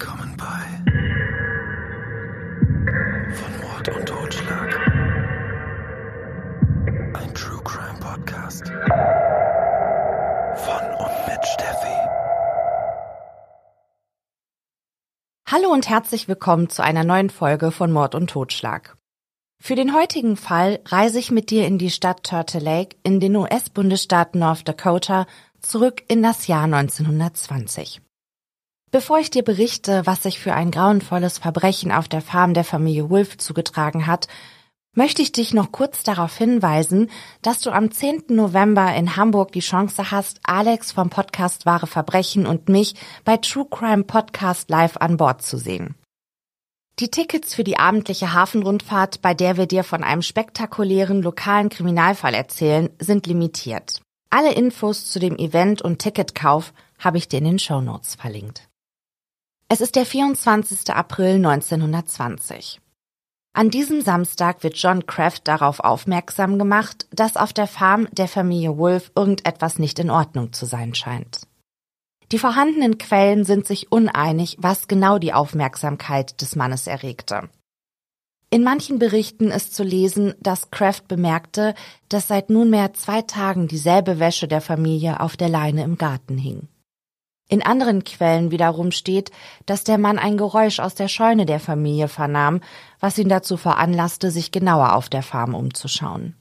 Willkommen bei Von Mord und Totschlag. Ein True Crime Podcast. Von und mit Steffi. Hallo und herzlich willkommen zu einer neuen Folge von Mord und Totschlag. Für den heutigen Fall reise ich mit dir in die Stadt Turtle Lake in den US-Bundesstaat North Dakota zurück in das Jahr 1920. Bevor ich dir berichte, was sich für ein grauenvolles Verbrechen auf der Farm der Familie Wolf zugetragen hat, möchte ich dich noch kurz darauf hinweisen, dass du am 10. November in Hamburg die Chance hast, Alex vom Podcast Wahre Verbrechen und mich bei True Crime Podcast live an Bord zu sehen. Die Tickets für die abendliche Hafenrundfahrt, bei der wir dir von einem spektakulären lokalen Kriminalfall erzählen, sind limitiert. Alle Infos zu dem Event und Ticketkauf habe ich dir in den Show Notes verlinkt. Es ist der 24. April 1920. An diesem Samstag wird John Kraft darauf aufmerksam gemacht, dass auf der Farm der Familie Wolf irgendetwas nicht in Ordnung zu sein scheint. Die vorhandenen Quellen sind sich uneinig, was genau die Aufmerksamkeit des Mannes erregte. In manchen Berichten ist zu lesen, dass Kraft bemerkte, dass seit nunmehr zwei Tagen dieselbe Wäsche der Familie auf der Leine im Garten hing. In anderen Quellen wiederum steht, dass der Mann ein Geräusch aus der Scheune der Familie vernahm, was ihn dazu veranlasste, sich genauer auf der Farm umzuschauen.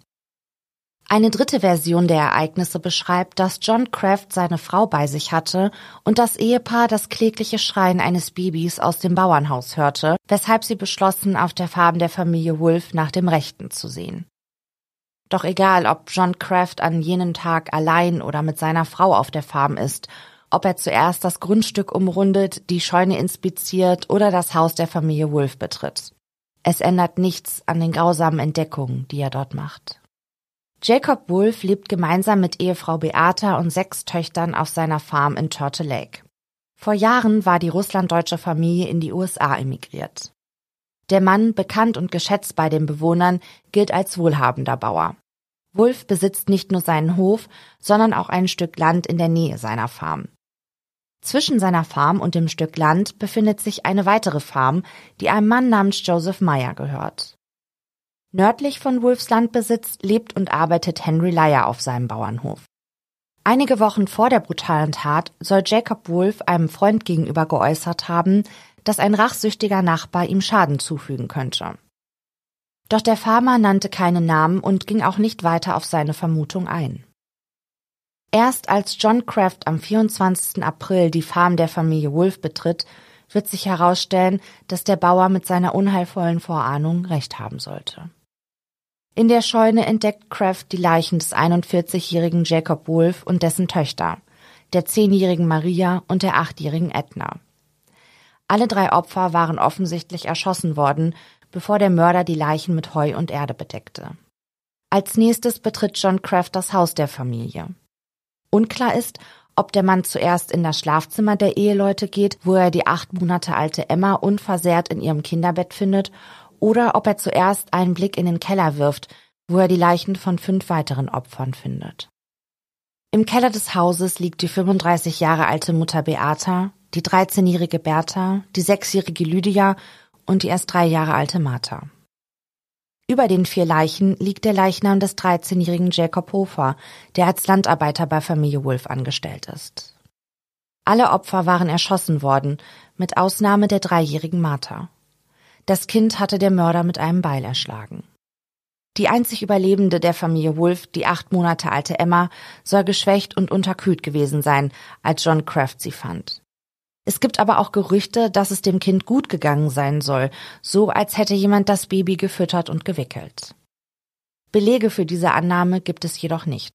Eine dritte Version der Ereignisse beschreibt, dass John Kraft seine Frau bei sich hatte und das Ehepaar das klägliche Schreien eines Babys aus dem Bauernhaus hörte, weshalb sie beschlossen, auf der Farm der Familie Wolf nach dem Rechten zu sehen. Doch egal, ob John Kraft an jenem Tag allein oder mit seiner Frau auf der Farm ist ob er zuerst das Grundstück umrundet, die Scheune inspiziert oder das Haus der Familie Wolf betritt. Es ändert nichts an den grausamen Entdeckungen, die er dort macht. Jacob Wolf lebt gemeinsam mit Ehefrau Beata und sechs Töchtern auf seiner Farm in Turtle Lake. Vor Jahren war die russlanddeutsche Familie in die USA emigriert. Der Mann, bekannt und geschätzt bei den Bewohnern, gilt als wohlhabender Bauer. Wolf besitzt nicht nur seinen Hof, sondern auch ein Stück Land in der Nähe seiner Farm. Zwischen seiner Farm und dem Stück Land befindet sich eine weitere Farm, die einem Mann namens Joseph Meyer gehört. Nördlich von Wolfs Landbesitz lebt und arbeitet Henry Lyer auf seinem Bauernhof. Einige Wochen vor der brutalen Tat soll Jacob Wolf einem Freund gegenüber geäußert haben, dass ein rachsüchtiger Nachbar ihm Schaden zufügen könnte. Doch der Farmer nannte keinen Namen und ging auch nicht weiter auf seine Vermutung ein. Erst als John Kraft am 24. April die Farm der Familie Wolf betritt, wird sich herausstellen, dass der Bauer mit seiner unheilvollen Vorahnung recht haben sollte. In der Scheune entdeckt Kraft die Leichen des 41-jährigen Jacob Wolf und dessen Töchter, der 10-jährigen Maria und der 8-jährigen Edna. Alle drei Opfer waren offensichtlich erschossen worden, bevor der Mörder die Leichen mit Heu und Erde bedeckte. Als nächstes betritt John Kraft das Haus der Familie. Unklar ist, ob der Mann zuerst in das Schlafzimmer der Eheleute geht, wo er die acht Monate alte Emma unversehrt in ihrem Kinderbett findet, oder ob er zuerst einen Blick in den Keller wirft, wo er die Leichen von fünf weiteren Opfern findet. Im Keller des Hauses liegt die 35 Jahre alte Mutter Beata, die 13-jährige Bertha, die 6-jährige Lydia und die erst drei Jahre alte Martha. Über den vier Leichen liegt der Leichnam des 13-jährigen Jacob Hofer, der als Landarbeiter bei Familie Wolf angestellt ist. Alle Opfer waren erschossen worden, mit Ausnahme der dreijährigen Martha. Das Kind hatte der Mörder mit einem Beil erschlagen. Die einzig Überlebende der Familie Wolf, die acht Monate alte Emma, soll geschwächt und unterkühlt gewesen sein, als John Kraft sie fand. Es gibt aber auch Gerüchte, dass es dem Kind gut gegangen sein soll, so als hätte jemand das Baby gefüttert und gewickelt. Belege für diese Annahme gibt es jedoch nicht.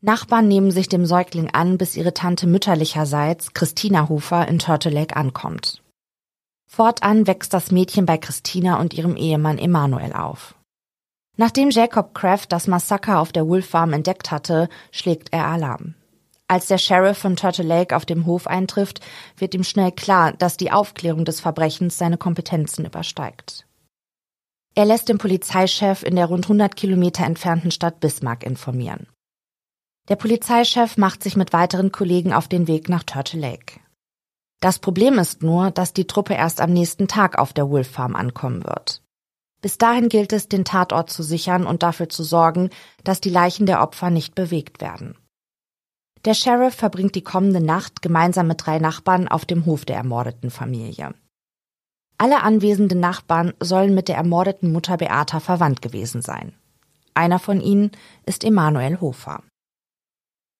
Nachbarn nehmen sich dem Säugling an, bis ihre Tante mütterlicherseits, Christina Hofer, in Turtle Lake ankommt. Fortan wächst das Mädchen bei Christina und ihrem Ehemann Emanuel auf. Nachdem Jacob Kraft das Massaker auf der Wolf Farm entdeckt hatte, schlägt er Alarm. Als der Sheriff von Turtle Lake auf dem Hof eintrifft, wird ihm schnell klar, dass die Aufklärung des Verbrechens seine Kompetenzen übersteigt. Er lässt den Polizeichef in der rund 100 Kilometer entfernten Stadt Bismarck informieren. Der Polizeichef macht sich mit weiteren Kollegen auf den Weg nach Turtle Lake. Das Problem ist nur, dass die Truppe erst am nächsten Tag auf der Wolf Farm ankommen wird. Bis dahin gilt es, den Tatort zu sichern und dafür zu sorgen, dass die Leichen der Opfer nicht bewegt werden. Der Sheriff verbringt die kommende Nacht gemeinsam mit drei Nachbarn auf dem Hof der ermordeten Familie. Alle anwesenden Nachbarn sollen mit der ermordeten Mutter Beata verwandt gewesen sein. Einer von ihnen ist Emanuel Hofer.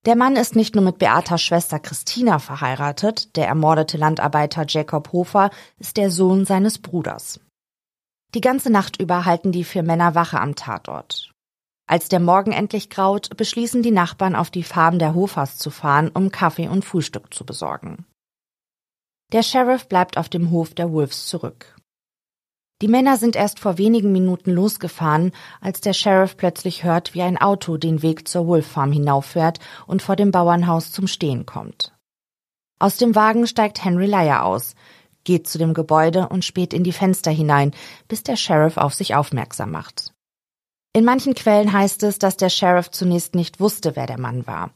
Der Mann ist nicht nur mit Beatas Schwester Christina verheiratet, der ermordete Landarbeiter Jacob Hofer ist der Sohn seines Bruders. Die ganze Nacht über halten die vier Männer Wache am Tatort. Als der Morgen endlich graut, beschließen die Nachbarn auf die Farm der Hofers zu fahren, um Kaffee und Frühstück zu besorgen. Der Sheriff bleibt auf dem Hof der Wolves zurück. Die Männer sind erst vor wenigen Minuten losgefahren, als der Sheriff plötzlich hört, wie ein Auto den Weg zur Wolf Farm hinauffährt und vor dem Bauernhaus zum Stehen kommt. Aus dem Wagen steigt Henry Lyer aus, geht zu dem Gebäude und späht in die Fenster hinein, bis der Sheriff auf sich aufmerksam macht. In manchen Quellen heißt es, dass der Sheriff zunächst nicht wusste, wer der Mann war.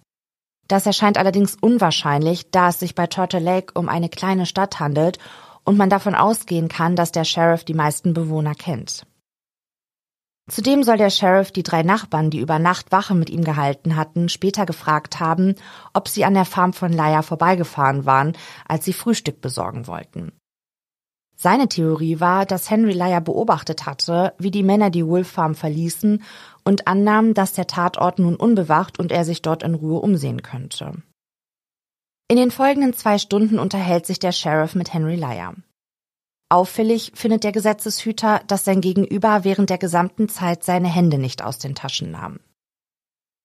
Das erscheint allerdings unwahrscheinlich, da es sich bei Turtle Lake um eine kleine Stadt handelt und man davon ausgehen kann, dass der Sheriff die meisten Bewohner kennt. Zudem soll der Sheriff die drei Nachbarn, die über Nacht Wache mit ihm gehalten hatten, später gefragt haben, ob sie an der Farm von Laia vorbeigefahren waren, als sie Frühstück besorgen wollten. Seine Theorie war, dass Henry Lyer beobachtet hatte, wie die Männer die Wolf Farm verließen und annahm, dass der Tatort nun unbewacht und er sich dort in Ruhe umsehen könnte. In den folgenden zwei Stunden unterhält sich der Sheriff mit Henry Lyer. Auffällig findet der Gesetzeshüter, dass sein Gegenüber während der gesamten Zeit seine Hände nicht aus den Taschen nahm.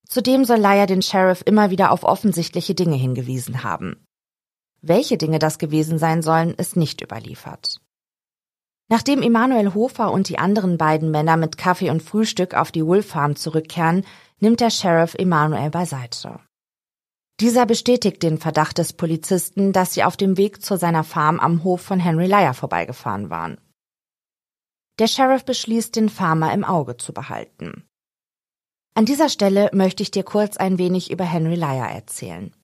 Zudem soll Lyer den Sheriff immer wieder auf offensichtliche Dinge hingewiesen haben. Welche Dinge das gewesen sein sollen, ist nicht überliefert. Nachdem Emanuel Hofer und die anderen beiden Männer mit Kaffee und Frühstück auf die Wolf Farm zurückkehren, nimmt der Sheriff Emanuel beiseite. Dieser bestätigt den Verdacht des Polizisten, dass sie auf dem Weg zu seiner Farm am Hof von Henry Lyer vorbeigefahren waren. Der Sheriff beschließt, den Farmer im Auge zu behalten. An dieser Stelle möchte ich dir kurz ein wenig über Henry Lyer erzählen.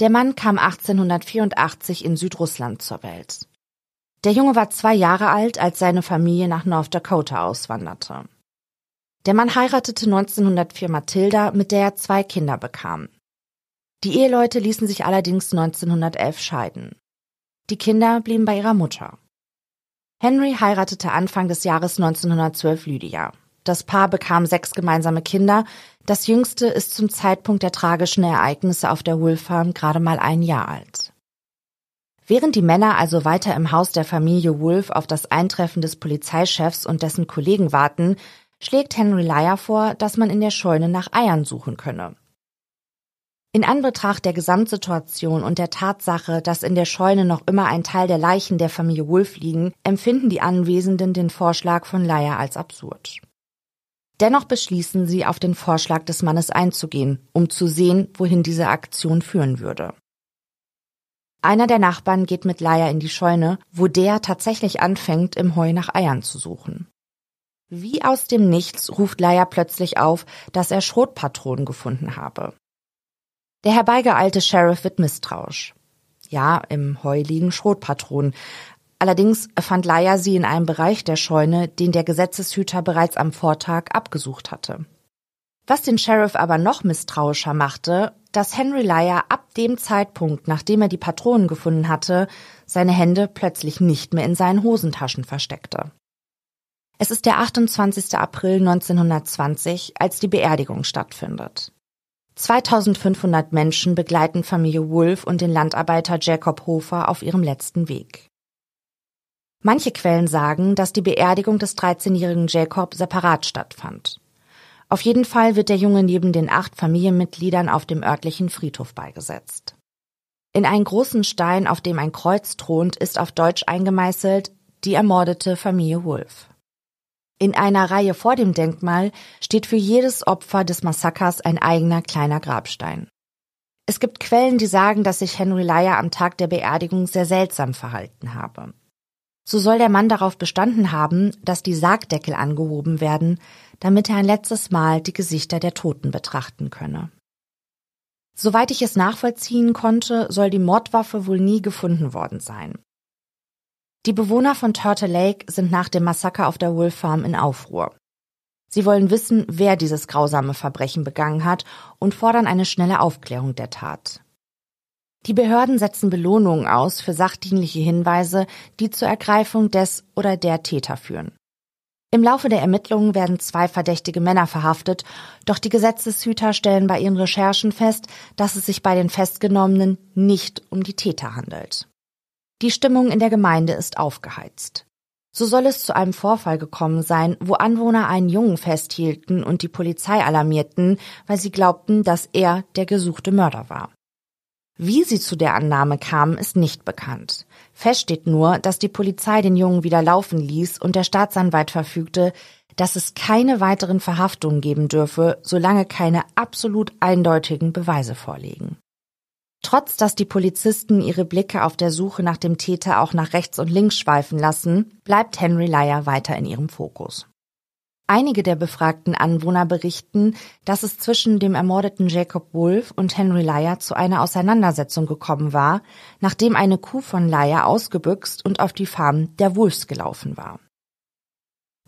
Der Mann kam 1884 in Südrussland zur Welt. Der Junge war zwei Jahre alt, als seine Familie nach North Dakota auswanderte. Der Mann heiratete 1904 Mathilda, mit der er zwei Kinder bekam. Die Eheleute ließen sich allerdings 1911 scheiden. Die Kinder blieben bei ihrer Mutter. Henry heiratete Anfang des Jahres 1912 Lydia. Das Paar bekam sechs gemeinsame Kinder. Das jüngste ist zum Zeitpunkt der tragischen Ereignisse auf der Wolf Farm gerade mal ein Jahr alt. Während die Männer also weiter im Haus der Familie Wolf auf das Eintreffen des Polizeichefs und dessen Kollegen warten, schlägt Henry Lyer vor, dass man in der Scheune nach Eiern suchen könne. In Anbetracht der Gesamtsituation und der Tatsache, dass in der Scheune noch immer ein Teil der Leichen der Familie Wolf liegen, empfinden die Anwesenden den Vorschlag von Leier als absurd. Dennoch beschließen sie, auf den Vorschlag des Mannes einzugehen, um zu sehen, wohin diese Aktion führen würde. Einer der Nachbarn geht mit Leier in die Scheune, wo der tatsächlich anfängt, im Heu nach Eiern zu suchen. Wie aus dem Nichts ruft Leier plötzlich auf, dass er Schrotpatronen gefunden habe. Der herbeigeeilte Sheriff wird misstrauisch. Ja, im Heu liegen Schrotpatronen. Allerdings fand Laia sie in einem Bereich der Scheune, den der Gesetzeshüter bereits am Vortag abgesucht hatte. Was den Sheriff aber noch misstrauischer machte, dass Henry Lyer ab dem Zeitpunkt, nachdem er die Patronen gefunden hatte, seine Hände plötzlich nicht mehr in seinen Hosentaschen versteckte. Es ist der 28. April 1920, als die Beerdigung stattfindet. 2500 Menschen begleiten Familie Wolf und den Landarbeiter Jacob Hofer auf ihrem letzten Weg. Manche Quellen sagen, dass die Beerdigung des 13-jährigen Jacob separat stattfand. Auf jeden Fall wird der Junge neben den acht Familienmitgliedern auf dem örtlichen Friedhof beigesetzt. In einen großen Stein, auf dem ein Kreuz thront, ist auf Deutsch eingemeißelt die ermordete Familie Wolf. In einer Reihe vor dem Denkmal steht für jedes Opfer des Massakers ein eigener kleiner Grabstein. Es gibt Quellen, die sagen, dass sich Henry Lyer am Tag der Beerdigung sehr seltsam verhalten habe. So soll der Mann darauf bestanden haben, dass die Sargdeckel angehoben werden, damit er ein letztes Mal die Gesichter der Toten betrachten könne. Soweit ich es nachvollziehen konnte, soll die Mordwaffe wohl nie gefunden worden sein. Die Bewohner von Turtle Lake sind nach dem Massaker auf der Wolf Farm in Aufruhr. Sie wollen wissen, wer dieses grausame Verbrechen begangen hat und fordern eine schnelle Aufklärung der Tat. Die Behörden setzen Belohnungen aus für sachdienliche Hinweise, die zur Ergreifung des oder der Täter führen. Im Laufe der Ermittlungen werden zwei verdächtige Männer verhaftet, doch die Gesetzeshüter stellen bei ihren Recherchen fest, dass es sich bei den Festgenommenen nicht um die Täter handelt. Die Stimmung in der Gemeinde ist aufgeheizt. So soll es zu einem Vorfall gekommen sein, wo Anwohner einen Jungen festhielten und die Polizei alarmierten, weil sie glaubten, dass er der gesuchte Mörder war. Wie sie zu der Annahme kamen, ist nicht bekannt. Fest steht nur, dass die Polizei den Jungen wieder laufen ließ und der Staatsanwalt verfügte, dass es keine weiteren Verhaftungen geben dürfe, solange keine absolut eindeutigen Beweise vorliegen. Trotz dass die Polizisten ihre Blicke auf der Suche nach dem Täter auch nach rechts und links schweifen lassen, bleibt Henry Lyer weiter in ihrem Fokus. Einige der befragten Anwohner berichten, dass es zwischen dem ermordeten Jacob Wolf und Henry Lyer zu einer Auseinandersetzung gekommen war, nachdem eine Kuh von Lyer ausgebüxt und auf die Farm der Wolfs gelaufen war.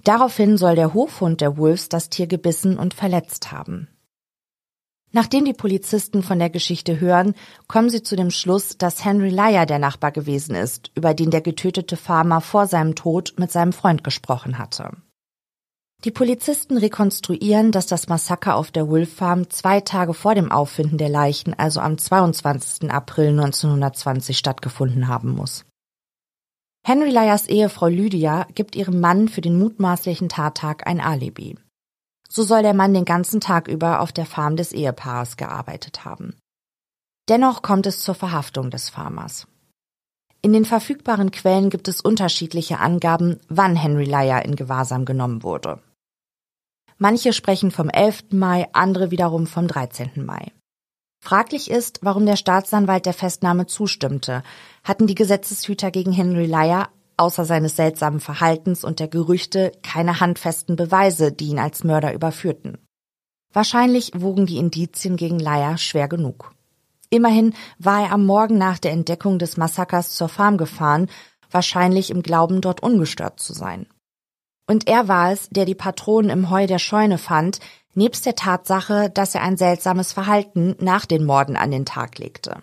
Daraufhin soll der Hofhund der Wolfs das Tier gebissen und verletzt haben. Nachdem die Polizisten von der Geschichte hören, kommen sie zu dem Schluss, dass Henry Lyer der Nachbar gewesen ist, über den der getötete Farmer vor seinem Tod mit seinem Freund gesprochen hatte. Die Polizisten rekonstruieren, dass das Massaker auf der Wolf Farm zwei Tage vor dem Auffinden der Leichen, also am 22. April 1920 stattgefunden haben muss. Henry Lyers Ehefrau Lydia gibt ihrem Mann für den mutmaßlichen Tattag ein Alibi. So soll der Mann den ganzen Tag über auf der Farm des Ehepaares gearbeitet haben. Dennoch kommt es zur Verhaftung des Farmers. In den verfügbaren Quellen gibt es unterschiedliche Angaben, wann Henry Lyer in Gewahrsam genommen wurde. Manche sprechen vom 11. Mai, andere wiederum vom 13. Mai. Fraglich ist, warum der Staatsanwalt der Festnahme zustimmte. Hatten die Gesetzeshüter gegen Henry Lyer außer seines seltsamen Verhaltens und der Gerüchte keine handfesten Beweise, die ihn als Mörder überführten. Wahrscheinlich wogen die Indizien gegen Lyer schwer genug. Immerhin war er am Morgen nach der Entdeckung des Massakers zur Farm gefahren, wahrscheinlich im Glauben, dort ungestört zu sein. Und er war es, der die Patronen im Heu der Scheune fand, nebst der Tatsache, dass er ein seltsames Verhalten nach den Morden an den Tag legte.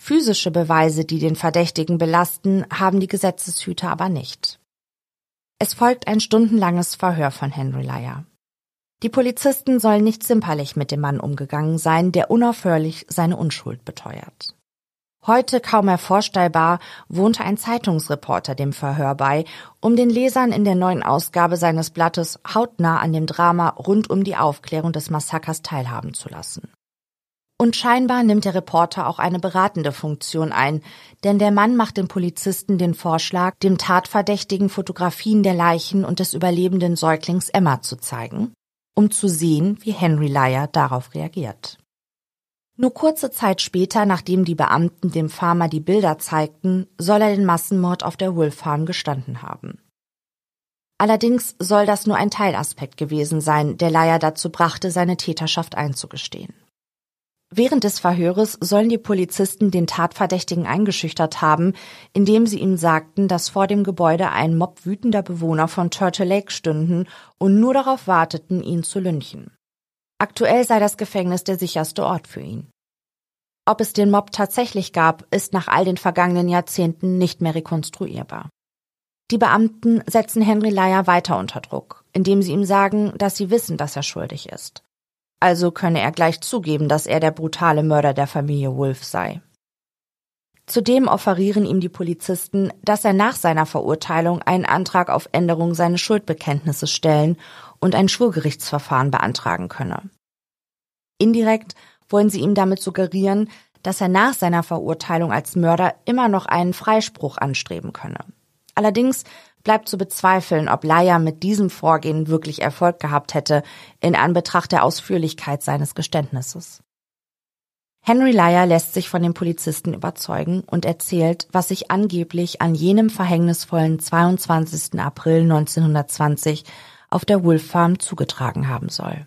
Physische Beweise, die den Verdächtigen belasten, haben die Gesetzeshüter aber nicht. Es folgt ein stundenlanges Verhör von Henry Lyer. Die Polizisten sollen nicht zimperlich mit dem Mann umgegangen sein, der unaufhörlich seine Unschuld beteuert. Heute kaum hervorstellbar wohnte ein Zeitungsreporter dem Verhör bei, um den Lesern in der neuen Ausgabe seines Blattes hautnah an dem Drama rund um die Aufklärung des Massakers teilhaben zu lassen. Und scheinbar nimmt der Reporter auch eine beratende Funktion ein, denn der Mann macht dem Polizisten den Vorschlag, dem Tatverdächtigen Fotografien der Leichen und des überlebenden Säuglings Emma zu zeigen, um zu sehen, wie Henry Lyer darauf reagiert. Nur kurze Zeit später, nachdem die Beamten dem Farmer die Bilder zeigten, soll er den Massenmord auf der Wolf Farm gestanden haben. Allerdings soll das nur ein Teilaspekt gewesen sein, der Leier dazu brachte, seine Täterschaft einzugestehen. Während des Verhöres sollen die Polizisten den Tatverdächtigen eingeschüchtert haben, indem sie ihm sagten, dass vor dem Gebäude ein Mob wütender Bewohner von Turtle Lake stünden und nur darauf warteten, ihn zu lynchen. Aktuell sei das Gefängnis der sicherste Ort für ihn. Ob es den Mob tatsächlich gab, ist nach all den vergangenen Jahrzehnten nicht mehr rekonstruierbar. Die Beamten setzen Henry Lyer weiter unter Druck, indem sie ihm sagen, dass sie wissen, dass er schuldig ist. Also könne er gleich zugeben, dass er der brutale Mörder der Familie Wolf sei. Zudem offerieren ihm die Polizisten, dass er nach seiner Verurteilung einen Antrag auf Änderung seines Schuldbekenntnisses stellen und ein Schwurgerichtsverfahren beantragen könne. Indirekt wollen sie ihm damit suggerieren, dass er nach seiner Verurteilung als Mörder immer noch einen Freispruch anstreben könne. Allerdings bleibt zu bezweifeln, ob Laya mit diesem Vorgehen wirklich Erfolg gehabt hätte, in Anbetracht der Ausführlichkeit seines Geständnisses. Henry Lyer lässt sich von den Polizisten überzeugen und erzählt, was sich angeblich an jenem verhängnisvollen 22. April 1920 auf der Wolf Farm zugetragen haben soll.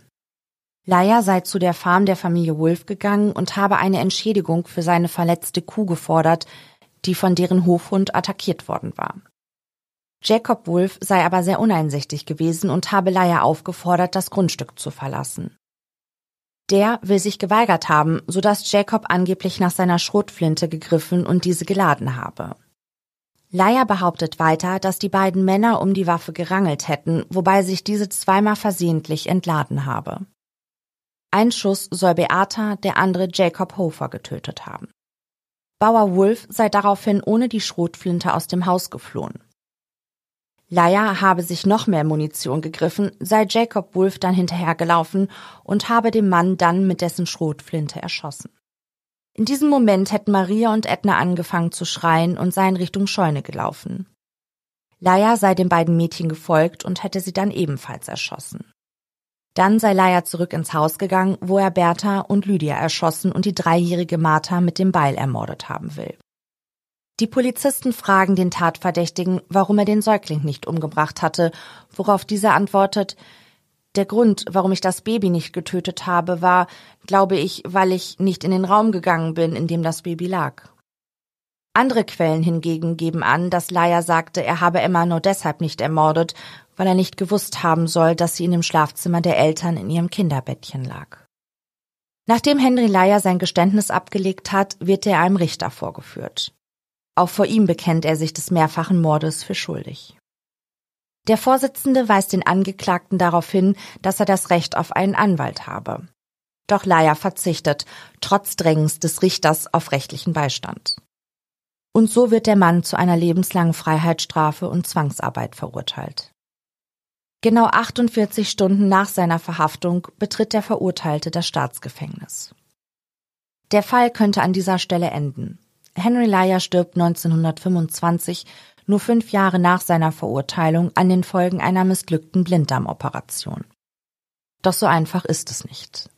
Laia sei zu der Farm der Familie Wolf gegangen und habe eine Entschädigung für seine verletzte Kuh gefordert, die von deren Hofhund attackiert worden war. Jacob Wolf sei aber sehr uneinsichtig gewesen und habe Laia aufgefordert, das Grundstück zu verlassen. Der will sich geweigert haben, so dass Jacob angeblich nach seiner Schrotflinte gegriffen und diese geladen habe. Laia behauptet weiter, dass die beiden Männer um die Waffe gerangelt hätten, wobei sich diese zweimal versehentlich entladen habe. Ein Schuss soll Beata, der andere Jacob Hofer getötet haben. Bauer Wolf sei daraufhin ohne die Schrotflinte aus dem Haus geflohen. Laia habe sich noch mehr Munition gegriffen, sei Jacob Wolf dann hinterhergelaufen und habe den Mann dann mit dessen Schrotflinte erschossen. In diesem Moment hätten Maria und Edna angefangen zu schreien und seien Richtung Scheune gelaufen. Laia sei den beiden Mädchen gefolgt und hätte sie dann ebenfalls erschossen. Dann sei Laia zurück ins Haus gegangen, wo er Bertha und Lydia erschossen und die dreijährige Martha mit dem Beil ermordet haben will. Die Polizisten fragen den Tatverdächtigen, warum er den Säugling nicht umgebracht hatte, worauf dieser antwortet, der Grund, warum ich das Baby nicht getötet habe, war, glaube ich, weil ich nicht in den Raum gegangen bin, in dem das Baby lag. Andere Quellen hingegen geben an, dass Laia sagte, er habe Emma nur deshalb nicht ermordet, weil er nicht gewusst haben soll, dass sie in dem Schlafzimmer der Eltern in ihrem Kinderbettchen lag. Nachdem Henry Laia sein Geständnis abgelegt hat, wird er einem Richter vorgeführt. Auch vor ihm bekennt er sich des mehrfachen Mordes für schuldig. Der Vorsitzende weist den Angeklagten darauf hin, dass er das Recht auf einen Anwalt habe. Doch Laia verzichtet, trotz Drängens des Richters auf rechtlichen Beistand. Und so wird der Mann zu einer lebenslangen Freiheitsstrafe und Zwangsarbeit verurteilt. Genau 48 Stunden nach seiner Verhaftung betritt der Verurteilte das Staatsgefängnis. Der Fall könnte an dieser Stelle enden. Henry Lyer stirbt 1925, nur fünf Jahre nach seiner Verurteilung, an den Folgen einer missglückten Blinddarmoperation. Doch so einfach ist es nicht.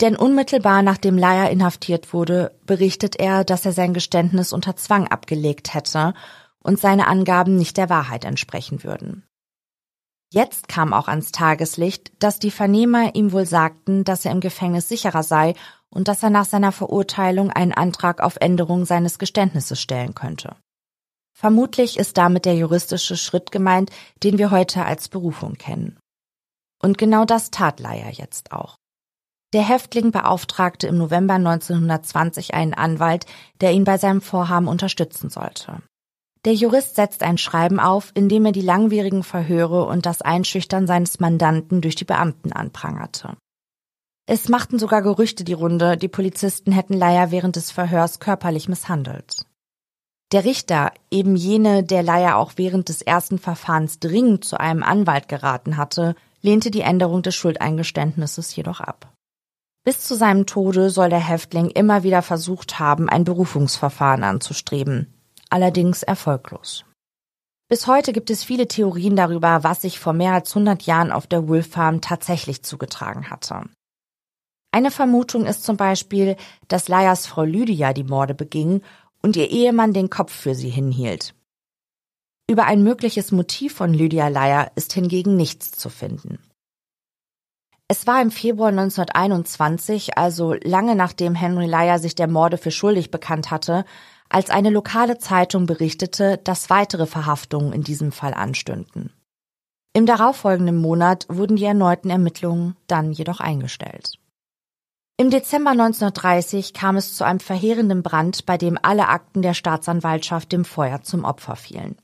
Denn unmittelbar nachdem Lyer inhaftiert wurde, berichtet er, dass er sein Geständnis unter Zwang abgelegt hätte und seine Angaben nicht der Wahrheit entsprechen würden. Jetzt kam auch ans Tageslicht, dass die Vernehmer ihm wohl sagten, dass er im Gefängnis sicherer sei und dass er nach seiner Verurteilung einen Antrag auf Änderung seines Geständnisses stellen könnte. Vermutlich ist damit der juristische Schritt gemeint, den wir heute als Berufung kennen. Und genau das tat Leier jetzt auch. Der Häftling beauftragte im November 1920 einen Anwalt, der ihn bei seinem Vorhaben unterstützen sollte. Der Jurist setzt ein Schreiben auf, in dem er die langwierigen Verhöre und das Einschüchtern seines Mandanten durch die Beamten anprangerte. Es machten sogar Gerüchte die Runde, die Polizisten hätten Leier während des Verhörs körperlich misshandelt. Der Richter, eben jene, der Leier auch während des ersten Verfahrens dringend zu einem Anwalt geraten hatte, lehnte die Änderung des Schuldeingeständnisses jedoch ab. Bis zu seinem Tode soll der Häftling immer wieder versucht haben, ein Berufungsverfahren anzustreben, allerdings erfolglos. Bis heute gibt es viele Theorien darüber, was sich vor mehr als 100 Jahren auf der Wolf Farm tatsächlich zugetragen hatte. Eine Vermutung ist zum Beispiel, dass Laias Frau Lydia die Morde beging und ihr Ehemann den Kopf für sie hinhielt. Über ein mögliches Motiv von Lydia Leier ist hingegen nichts zu finden. Es war im Februar 1921, also lange nachdem Henry Leier sich der Morde für schuldig bekannt hatte, als eine lokale Zeitung berichtete, dass weitere Verhaftungen in diesem Fall anstünden. Im darauffolgenden Monat wurden die erneuten Ermittlungen dann jedoch eingestellt. Im Dezember 1930 kam es zu einem verheerenden Brand, bei dem alle Akten der Staatsanwaltschaft dem Feuer zum Opfer fielen.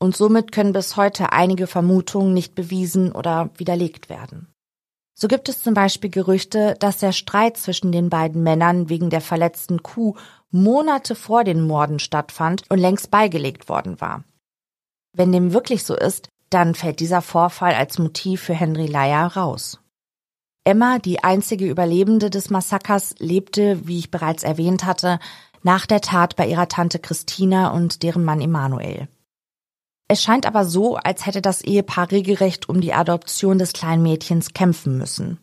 Und somit können bis heute einige Vermutungen nicht bewiesen oder widerlegt werden. So gibt es zum Beispiel Gerüchte, dass der Streit zwischen den beiden Männern wegen der verletzten Kuh Monate vor den Morden stattfand und längst beigelegt worden war. Wenn dem wirklich so ist, dann fällt dieser Vorfall als Motiv für Henry Leyer raus. Emma, die einzige Überlebende des Massakers, lebte, wie ich bereits erwähnt hatte, nach der Tat bei ihrer Tante Christina und deren Mann Emanuel. Es scheint aber so, als hätte das Ehepaar regelrecht um die Adoption des kleinen Mädchens kämpfen müssen.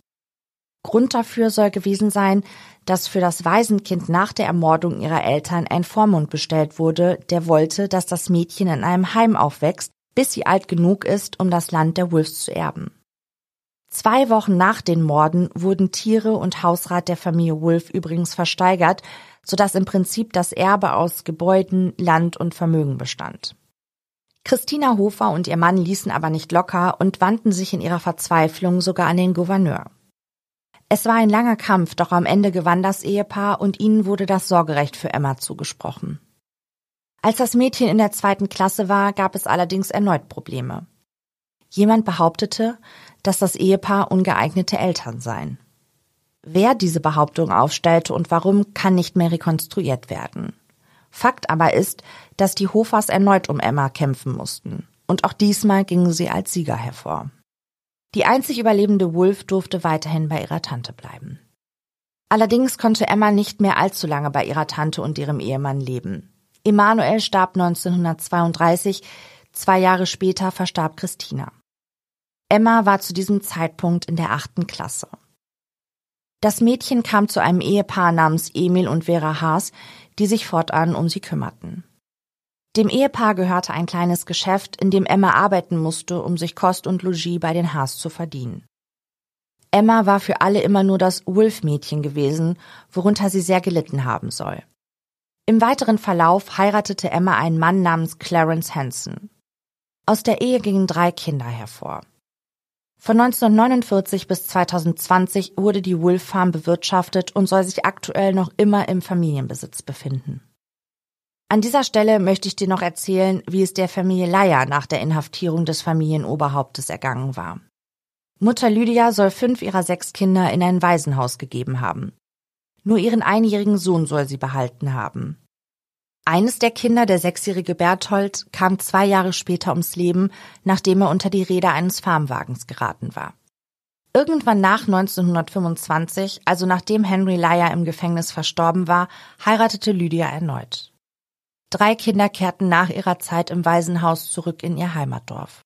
Grund dafür soll gewesen sein, dass für das Waisenkind nach der Ermordung ihrer Eltern ein Vormund bestellt wurde, der wollte, dass das Mädchen in einem Heim aufwächst, bis sie alt genug ist, um das Land der Wolves zu erben. Zwei Wochen nach den Morden wurden Tiere und Hausrat der Familie Wolf übrigens versteigert, sodass im Prinzip das Erbe aus Gebäuden, Land und Vermögen bestand. Christina Hofer und ihr Mann ließen aber nicht locker und wandten sich in ihrer Verzweiflung sogar an den Gouverneur. Es war ein langer Kampf, doch am Ende gewann das Ehepaar und ihnen wurde das Sorgerecht für Emma zugesprochen. Als das Mädchen in der zweiten Klasse war, gab es allerdings erneut Probleme. Jemand behauptete, dass das Ehepaar ungeeignete Eltern seien. Wer diese Behauptung aufstellte und warum, kann nicht mehr rekonstruiert werden. Fakt aber ist, dass die Hofers erneut um Emma kämpfen mussten. Und auch diesmal gingen sie als Sieger hervor. Die einzig überlebende Wolf durfte weiterhin bei ihrer Tante bleiben. Allerdings konnte Emma nicht mehr allzu lange bei ihrer Tante und ihrem Ehemann leben. Emanuel starb 1932, zwei Jahre später verstarb Christina. Emma war zu diesem Zeitpunkt in der achten Klasse. Das Mädchen kam zu einem Ehepaar namens Emil und Vera Haas, die sich fortan um sie kümmerten. Dem Ehepaar gehörte ein kleines Geschäft, in dem Emma arbeiten musste, um sich Kost und Logis bei den Haas zu verdienen. Emma war für alle immer nur das Wolf-Mädchen gewesen, worunter sie sehr gelitten haben soll. Im weiteren Verlauf heiratete Emma einen Mann namens Clarence Hansen. Aus der Ehe gingen drei Kinder hervor. Von 1949 bis 2020 wurde die Wolf Farm bewirtschaftet und soll sich aktuell noch immer im Familienbesitz befinden. An dieser Stelle möchte ich dir noch erzählen, wie es der Familie Leier nach der Inhaftierung des Familienoberhauptes ergangen war. Mutter Lydia soll fünf ihrer sechs Kinder in ein Waisenhaus gegeben haben. Nur ihren einjährigen Sohn soll sie behalten haben. Eines der Kinder, der sechsjährige Berthold, kam zwei Jahre später ums Leben, nachdem er unter die Räder eines Farmwagens geraten war. Irgendwann nach 1925, also nachdem Henry Lyer im Gefängnis verstorben war, heiratete Lydia erneut. Drei Kinder kehrten nach ihrer Zeit im Waisenhaus zurück in ihr Heimatdorf.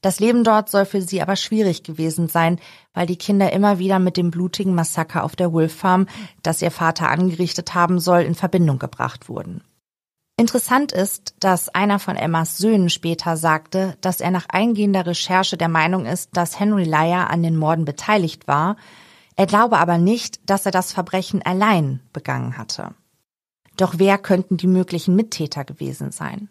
Das Leben dort soll für sie aber schwierig gewesen sein, weil die Kinder immer wieder mit dem blutigen Massaker auf der Wolf Farm, das ihr Vater angerichtet haben soll, in Verbindung gebracht wurden. Interessant ist, dass einer von Emmas Söhnen später sagte, dass er nach eingehender Recherche der Meinung ist, dass Henry Lyer an den Morden beteiligt war, er glaube aber nicht, dass er das Verbrechen allein begangen hatte. Doch wer könnten die möglichen Mittäter gewesen sein?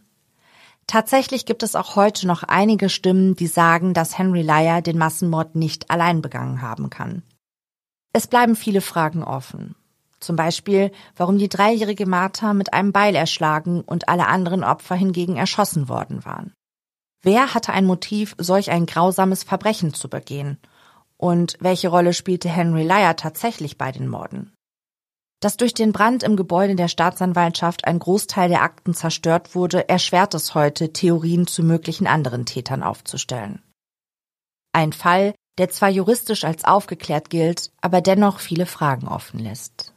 Tatsächlich gibt es auch heute noch einige Stimmen, die sagen, dass Henry Lyer den Massenmord nicht allein begangen haben kann. Es bleiben viele Fragen offen. Zum Beispiel, warum die dreijährige Martha mit einem Beil erschlagen und alle anderen Opfer hingegen erschossen worden waren. Wer hatte ein Motiv, solch ein grausames Verbrechen zu begehen? Und welche Rolle spielte Henry Lyer tatsächlich bei den Morden? Dass durch den Brand im Gebäude der Staatsanwaltschaft ein Großteil der Akten zerstört wurde, erschwert es heute, Theorien zu möglichen anderen Tätern aufzustellen. Ein Fall, der zwar juristisch als aufgeklärt gilt, aber dennoch viele Fragen offen lässt.